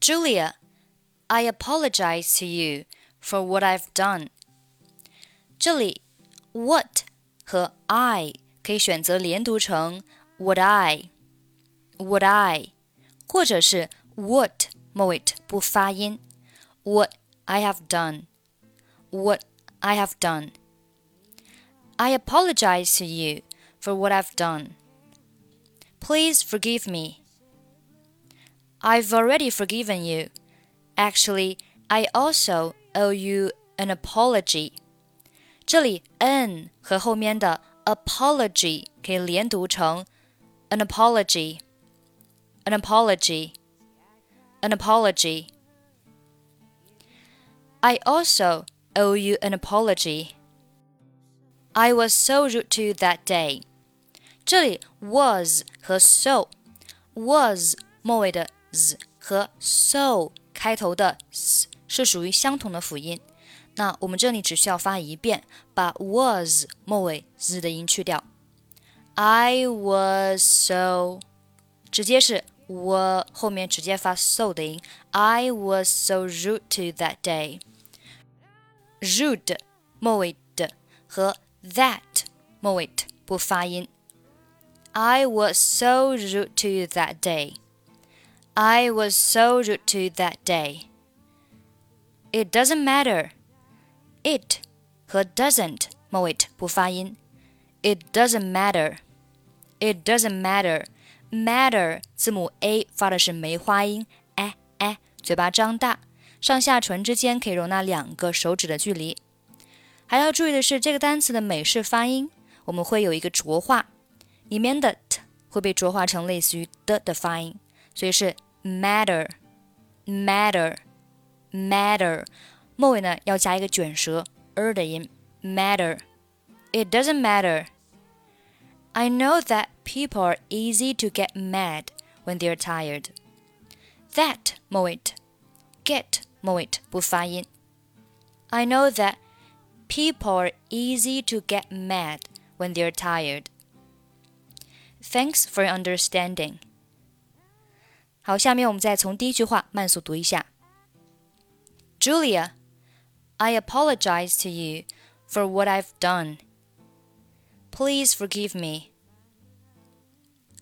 Julia, I apologize to you for what I've done. 这里 what 和 I 可以选择连读成 would I would I，或者是 what 末尾不发音 what I have done what I have done. I apologize to you for what I've done. Please forgive me. I've already forgiven you. Actually, I also owe you an apology. 这里 an 和后面的 apology 可以连读成 an apology, an apology, an apology. I also owe you an apology. I was so rude to you that day. 这里 was 和 so was 末尾的 z 和 so 开头的 s 是属于相同的辅音。那我们这里只需要发一遍，把 was 末尾 z 的音去掉。I was so，直接是我后面直接发 so 的音。I was so rude to you that day。rude 末尾的和 that 末尾不发音。I was so rude to you that day. I was so rude to you that day. It doesn't matter. It 和 doesn't 末尾不发音。It doesn't matter. It doesn't matter. Matter 字母 a 发的是梅花音，哎哎，嘴巴张大。上下唇之间可以容纳两个手指的距离。还要注意的是，这个单词的美式发音，我们会有一个浊化，里面的 t 会被浊化成类似于的的发音， 所以是 matter，matter，matter，末尾呢要加一个卷舌 er 的音，matter。It doesn't matter. I know that people are easy to get mad when they're tired. That 末尾 get 末尾不发音。I know that people are easy to get mad when they're tired. Thanks for your understanding. 好，下面我们再从第一句话慢速读一下。Julia, I apologize to you for what I've done. Please forgive me.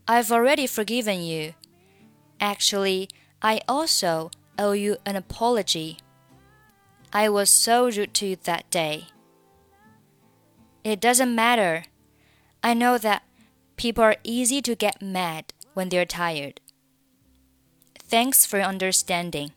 I've already forgiven you. Actually, I also owe you an apology. I was so rude to you that day. It doesn't matter. I know that people are easy to get mad when they're tired. Thanks for understanding.